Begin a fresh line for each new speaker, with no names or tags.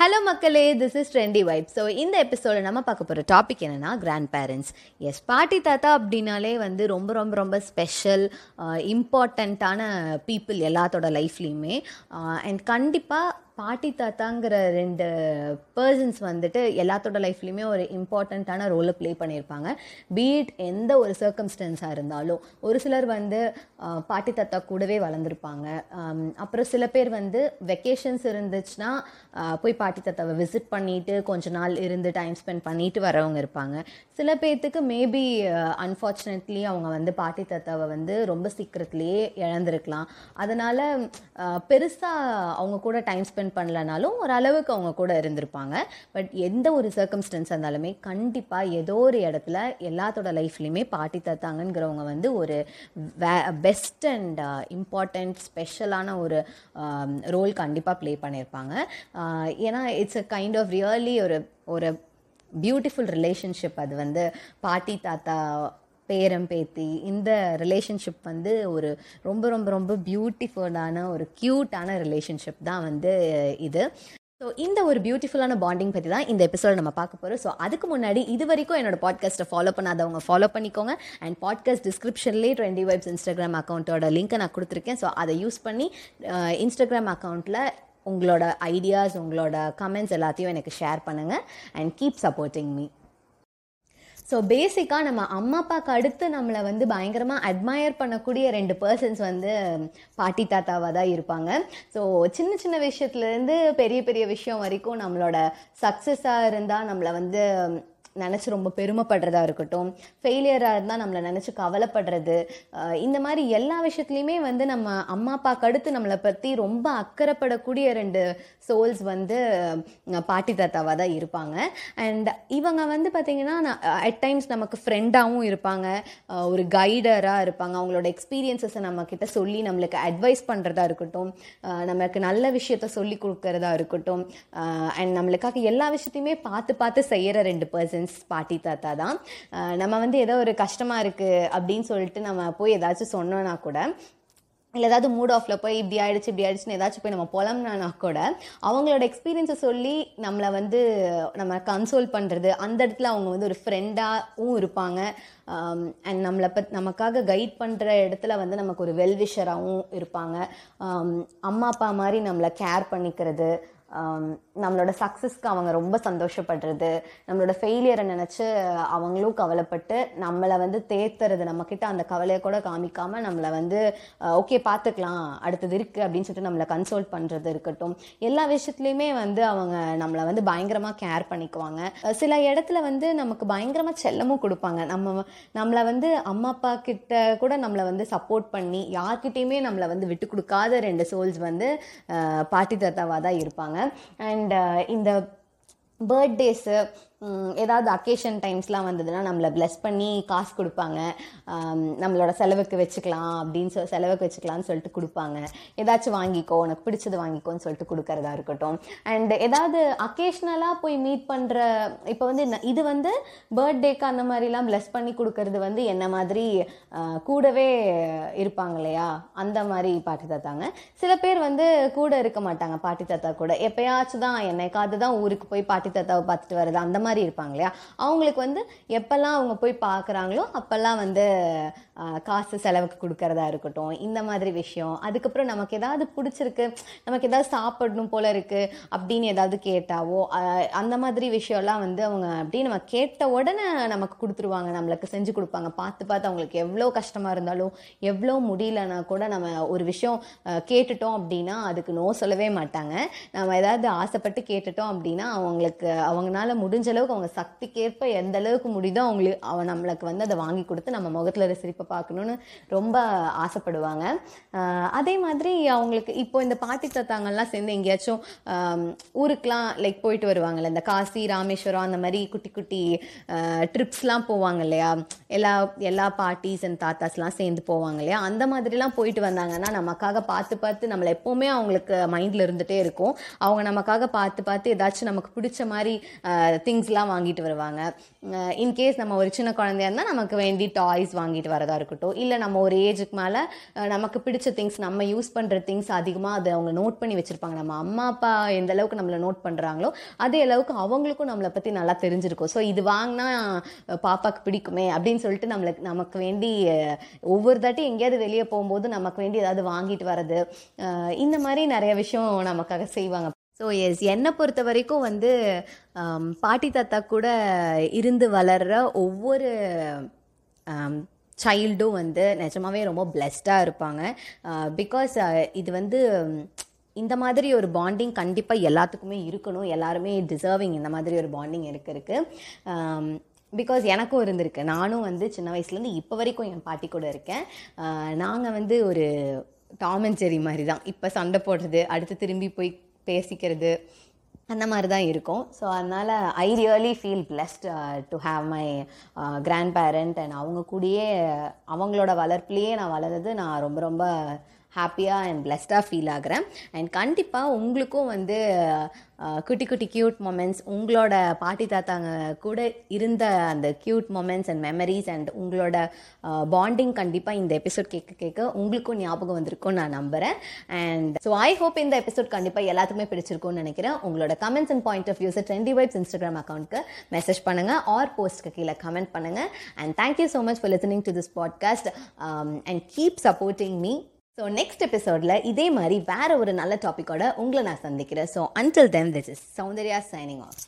Hello மக்களே. This is trendy vibe so இந்த எபிசோடில் நம்ம பார்க்க போகிற டாபிக் என்னென்னா கிராண்ட் பேரண்ட்ஸ் எஸ் பாட்டி தாத்தா அப்படின்னாலே வந்து ரொம்ப ரொம்ப ரொம்ப ஸ்பெஷல் இம்பார்ட்டண்ட்டான பீப்புள் எல்லாத்தோட லைஃப்லேயுமே அண்ட் uh, கண்டிப்பாக பாட்டி தாத்தாங்கிற ரெண்டு பர்சன்ஸ் வந்துட்டு எல்லாத்தோட லைஃப்லையுமே ஒரு இம்பார்ட்டண்ட்டான ரோலை ப்ளே பண்ணியிருப்பாங்க. பீட் எந்த ஒரு சர்க்கம்ஸ்டன்ஸாக இருந்தாலும் ஒரு சிலர் வந்து பாட்டி தாத்தா கூடவே வளர்ந்துருப்பாங்க. அப்புறம் சில பேர் வந்து வெக்கேஷன்ஸ் இருந்துச்சுன்னா போய் பாட்டி தாத்தாவை விசிட் பண்ணிட்டு கொஞ்ச நாள் இருந்து டைம் ஸ்பெண்ட் பண்ணிட்டு வரவங்க இருப்பாங்க. சில பேர்த்துக்கு மேபி அன்ஃபார்ச்சுனேட்லி அவங்க வந்து பாட்டி தாத்தாவை வந்து ரொம்ப சீக்கிரத்துலேயே இழந்திருக்கலாம். அதனால் பெருசாக அவங்க கூட டைம் ஸ்பெண்ட் பண்ணலனாலும் ஓரளவுக்கு அவங்க கூட இருந்திருப்பாங்க. பட் எந்த ஒரு சர்க்கம்ஸ்டன்ஸ் இருந்தாலுமே கண்டிப்பாக ஏதோ ஒரு இடத்துல எல்லாத்தோட லைஃப்லையுமே பாட்டி தாத்தாங்கங்கிறவங்க வந்து ஒரு பெஸ்ட் அண்ட் இம்பார்ட்டண்ட் ஸ்பெஷலான ஒரு ரோல் கண்டிப்பாக ப்ளே பண்ணியிருப்பாங்க ஏன்னா it's a kind of really ஒரு ஒரு பியூட்டிஃபுல் ரிலேஷன்ஷிப். அது வந்து பாட்டி தாத்தா பேரம் பேத்தி இந்த ரிலேஷன்ஷிப் வந்து ஒரு ரொம்ப ரொம்ப ரொம்ப பியூட்டிஃபுல்லான ஒரு க்யூட்டான ரிலேஷன்ஷிப் தான் வந்து இது. ஸோ இந்த ஒரு பியூட்டிஃபுல்லான பாண்டிங் பற்றி தான் இந்த எபிசோட நம்ம பார்க்க போகிறோம் ஸோ அதுக்கு முன்னாடி இது வரைக்கும் என்னோட பாட்காஸ்ட்டை ஃபாலோ பண்ணாதவங்க ஃபாலோ பண்ணிக்கோங்க. அண்ட் பாட்காஸ்ட் டிஸ்கிரிப்ஷன்லேயே டுவெண்ட்டி வைப்ஸ் இன்ஸ்டாகிராம் அக்கௌண்ட்டோட லிங்க்கை நான் கொடுத்துருக்கேன். ஸோ அதை யூஸ் பண்ணி இன்ஸ்டாகிராம் அக்கௌண்ட்டில் உங்களோட ஐடியாஸ் உங்களோட கமெண்ட்ஸ் எல்லாத்தையும் எனக்கு ஷேர் பண்ணுங்கள் and keep supporting me so பேசிக்காக நம்ம அம்மா அப்பாவுக்கு அடுத்து நம்மளை வந்து பயங்கரமாக அட்மயர் பண்ணக்கூடிய ரெண்டு பர்சன்ஸ் வந்து பாட்டி தாத்தாவாக தான் இருப்பாங்க. ஸோ சின்ன சின்ன விஷயத்துலேருந்து பெரிய பெரிய விஷயம் வரைக்கும் நம்மளோட சக்ஸஸாக இருந்தால் நம்மளை வந்து நினச்சி ரொம்ப பெருமைப்படுறதா இருக்கட்டும் ஃபெயிலியராக இருந்தால் நம்மளை நினச்சி கவலைப்படுறது இந்த மாதிரி எல்லா விஷயத்துலையுமே வந்து நம்ம அம்மா அப்பாவுக்கு அடுத்து நம்மளை பற்றி ரொம்ப அக்கறைப்படக்கூடிய ரெண்டு சோல்ஸ் வந்து பாட்டி தாத்தாவாக தான் இருப்பாங்க. அண்ட் இவங்க வந்து பார்த்திங்கன்னா அட் டைம்ஸ் நமக்கு ஃப்ரெண்டாகவும் இருப்பாங்க ஒரு கைடராக இருப்பாங்க. அவங்களோட எக்ஸ்பீரியன்ஸஸை நம்மக்கிட்ட சொல்லி நம்மளுக்கு அட்வைஸ் பண்ணுறதா இருக்கட்டும் நமக்கு நல்ல விஷயத்த சொல்லி கொடுக்கறதா இருக்கட்டும் அண்ட் நம்மளுக்காக எல்லா விஷயத்தையுமே பார்த்து பார்த்து செய்கிற ரெண்டு பர்சன்ஸ் பாட்டி தாத்தா தான். நம்ம வந்து ஏதோ ஒரு கஷ்டமாக இருக்குது அப்படின்னு சொல்லிட்டு நம்ம போய் ஏதாச்சும் சொன்னோன்னா கூட இல்லை ஏதாவது மூட் ஆஃபில் போய் இப்படி ஆயிடுச்சு இப்படி ஆயிடுச்சுன்னு ஏதாச்சும் போய் நம்ம புலம்னா கூட அவங்களோட எக்ஸ்பீரியன்ஸை சொல்லி நம்மளை வந்து நம்ம கன்சோல் பண்ணுறது அந்த இடத்துல அவங்க வந்து ஒரு ஃப்ரெண்டாகவும் இருப்பாங்க. அண்ட் நம்மளை பத் நமக்காக கைட் பண்ணுற இடத்துல வந்து நமக்கு ஒரு வெல்விஷராகவும் இருப்பாங்க. அம்மா அப்பா மாதிரி நம்மளை கேர் பண்ணிக்கிறது நம்மளோட சக்ஸஸ்க்கு அவங்க ரொம்ப சந்தோஷப்படுறது நம்மளோட ஃபெயிலியரை நினச்சி அவங்களும் கவலைப்பட்டு நம்மளை வந்து தேத்துறது நம்மக்கிட்ட அந்த கவலையை கூட காமிக்காமல் நம்மளை வந்து ஓகே பார்த்துக்கலாம் அடுத்தது இருக்குது அப்படின்னு சொல்லிட்டு நம்மளை கன்சோல்ட் பண்ணுறது இருக்கட்டும். எல்லா விஷயத்துலையுமே வந்து அவங்க நம்மளை வந்து பயங்கரமாக கேர் பண்ணிக்குவாங்க. சில இடத்துல வந்து நமக்கு பயங்கரமாக செல்லமும் கொடுப்பாங்க. நம்ம நம்மளை வந்து அம்மா அப்பா கிட்ட கூட நம்மளை வந்து சப்போர்ட் பண்ணி யார்கிட்டயுமே நம்மளை வந்து விட்டு கொடுக்காத ரெண்டு சோல்ஸ் வந்து பாட்டி தாத்தாவாக தான் இருப்பாங்க. அண்ட் இந்த பர்த்டேஸு ஏதாவது அக்கேஷன் டைம்ஸ்லாம் வந்ததுன்னா நம்மளை ப்ளஸ் பண்ணி காசு கொடுப்பாங்க. நம்மளோட செலவுக்கு வச்சுக்கலாம் அப்படின்னு சொல் செலவுக்கு வச்சுக்கலாம்னு சொல்லிட்டு கொடுப்பாங்க. ஏதாச்சும் வாங்கிக்கோ உனக்கு பிடிச்சது வாங்கிக்கோன்னு சொல்லிட்டு கொடுக்கறதா இருக்கட்டும். அண்ட் ஏதாவது அக்கேஷ்னலாக போய் மீட் பண்ணுற இப்போ வந்து இது வந்து பர்த்டேக்கு அந்த மாதிரிலாம் ப்ளஸ் பண்ணி கொடுக்கறது வந்து என்ன மாதிரி கூடவே இருப்பாங்க இல்லையா? அந்த மாதிரி பாட்டி தாத்தாங்க. சில பேர் வந்து கூட இருக்க மாட்டாங்க பாட்டி தாத்தா கூட. எப்பயாச்சும் தான் என்னைக்காவது தான் ஊருக்கு போய் பாட்டி தாத்தாவை பார்த்துட்டு வர்றது அந்த மாதிரி மாதிரி இருப்பாங்க இல்லையா? அவங்களுக்கு வந்து எப்போல்லாம் அவங்க போய் பார்க்குறாங்களோ அப்போல்லாம் வந்து காசு செலவுக்கு கொடுக்கறதா இருக்கட்டும் இந்த மாதிரி விஷயம். அதுக்கப்புறம் நமக்கு ஏதாவது பிடிச்சிருக்கு நமக்கு ஏதாவது சாப்பிடணும் போல இருக்குது அப்படின்னு ஏதாவது கேட்டாவோ அந்த மாதிரி விஷயம்லாம் வந்து அவங்க அப்படியே நம்ம கேட்ட உடனே நமக்கு கொடுத்துருவாங்க. நம்மளுக்கு செஞ்சு கொடுப்பாங்க. பார்த்து பார்த்து அவங்களுக்கு எவ்வளோ கஷ்டமாக இருந்தாலும் எவ்வளோ முடியலன்னா கூட நம்ம ஒரு விஷயம் கேட்டுட்டோம் அப்படின்னா அதுக்கு நோ சொல்லவே மாட்டாங்க. நம்ம ஏதாவது ஆசைப்பட்டு கேட்டுட்டோம் அப்படின்னா அவங்களுக்கு அவங்களால முடிஞ்சளவு அளவுக்கு அவங்க சக்திக்கேற்ப எந்த அளவுக்கு முடியுதோ அவங்களுக்கு அவன் நம்மளுக்கு வந்து அதை வாங்கி கொடுத்து நம்ம முகத்தில் ஒரு சிரிப்பை பார்க்கணுன்னு ரொம்ப ஆசைப்படுவாங்க. அதே மாதிரி அவங்களுக்கு இப்போ இந்த பாட்டி தாத்தாங்கெல்லாம் சேர்ந்து எங்கேயாச்சும் ஊருக்கெலாம் ஊருக்குலாம் லைக் போயிட்டு வருவாங்கல்ல இந்த காசி ராமேஸ்வரம் அந்த மாதிரி குட்டி குட்டி ட்ரிப்ஸ்லாம் போவாங்க இல்லையா? எல்லா எல்லா பாட்டிஸ் அண்ட் தாத்தாஸ்லாம் சேர்ந்து போவாங்க இல்லையா? அந்த மாதிரிலாம் போயிட்டு வந்தாங்கன்னா நமக்காக பார்த்து பார்த்து நம்மளை எப்போவுமே அவங்களுக்கு மைண்டில் இருந்துகிட்டே இருக்கும். அவங்க நமக்காக பார்த்து பார்த்து ஏதாச்சும் நமக்கு பிடிச்ச மாதிரி திங்ஸ் திங்ஸ்லாம் வாங்கிட்டு வருவாங்க. இன்கேஸ் நம்ம ஒரு சின்ன குழந்தையா இருந்தால் நமக்கு வேண்டி டாய்ஸ் வாங்கிட்டு வரதா இருக்கட்டும். இல்லை நம்ம ஒரு ஏஜுக்கு மேலே நமக்கு பிடிச்ச திங்ஸ் நம்ம யூஸ் பண்ணுற திங்ஸ் அதிகமாக அதை அவங்க நோட் பண்ணி வச்சுருப்பாங்க. நம்ம அம்மா அப்பா எந்த அளவுக்கு நம்மளை நோட் பண்ணுறாங்களோ அதே அளவுக்கு அவங்களுக்கும் நம்மளை பற்றி நல்லா தெரிஞ்சிருக்கும். ஸோ இது வாங்கினா பாப்பாக்கு பிடிக்குமே அப்படின்னு சொல்லிட்டு நம்மளுக்கு நமக்கு வேண்டி ஒவ்வொரு தாட்டி எங்கேயாவது வெளியே போகும்போது நமக்கு வேண்டி ஏதாவது வாங்கிட்டு வர்றது. இந்த மாதிரி நிறைய விஷயம் நமக்காக செய்வாங்க. ஸோ எஸ் என்னை பொறுத்த வரைக்கும் வந்து பாட்டி தாத்தா கூட இருந்து வளர்ற ஒவ்வொரு சைல்டும் வந்து நிஜமாவே ரொம்ப பிளெஸ்டாக இருப்பாங்க. பிகாஸ் இது வந்து இந்த மாதிரி ஒரு பாண்டிங் கண்டிப்பாக எல்லாத்துக்குமே இருக்கணும். எல்லாருமே டிசர்விங் இந்த மாதிரி ஒரு பாண்டிங் எனக்கு இருக்குது பிகாஸ் எனக்கும் இருந்திருக்கு. நானும் வந்து சின்ன வயசுலேருந்து இப்போ வரைக்கும் என் பாட்டி கூட இருக்கேன். நாங்கள் வந்து ஒரு டாம் அண்ட் ஜெரி மாதிரி தான். இப்போ சண்டை போடுறது அடுத்து திரும்பி போய் பேசிக்கிறது அந்த மாதிரி தான் இருக்கும். ஸோ அதனால் I really feel blessed to have my grandparent and அவங்க கூடயே அவங்களோட வளர்ப்புலேயே நான் வளர்றது நான் ரொம்ப ரொம்ப ஹாப்பியாக அண்ட் பிளஸ்டாக ஃபீல் ஆகிறேன். அண்ட் கண்டிப்பாக உங்களுக்கும் வந்து குட்டி குட்டி க்யூட் மொமெண்ட்ஸ் உங்களோட பாட்டி தாத்தாங்க கூட இருந்த அந்த cute moments and memories and உங்களோட பாண்டிங் கண்டிப்பாக இந்த எபிசோட் கேட்க கேட்க உங்களுக்கும் ஞாபகம் வந்திருக்கும் நான் நம்புகிறேன் அண்ட் ஸோ ஐ ஹோப் இந்த எபிசோட் கண்டிப்பாக எல்லாத்துக்குமே பிடிச்சிருக்கும்னு நினைக்கிறேன். உங்களோட கமெண்ட்ஸ் அண்ட் பாயிண்ட் ஆஃப் வியூஸை ட்ரெண்டி வைப்ஸ் இன்ஸ்டாகிராம் அக்கௌண்ட்க்கு மெசேஜ் பண்ணுங்கள் ஆர் போஸ்ட்க்கு கீழே கமெண்ட் பண்ணுங்கள் and thank you so much for listening to this podcast and keep supporting me so next எபிசோடில் இதே மாதிரி வேற ஒரு நல்ல டாப்பிக்கோட உங்களை நான் சந்திக்கிறேன். So until then this is Soundarya signing off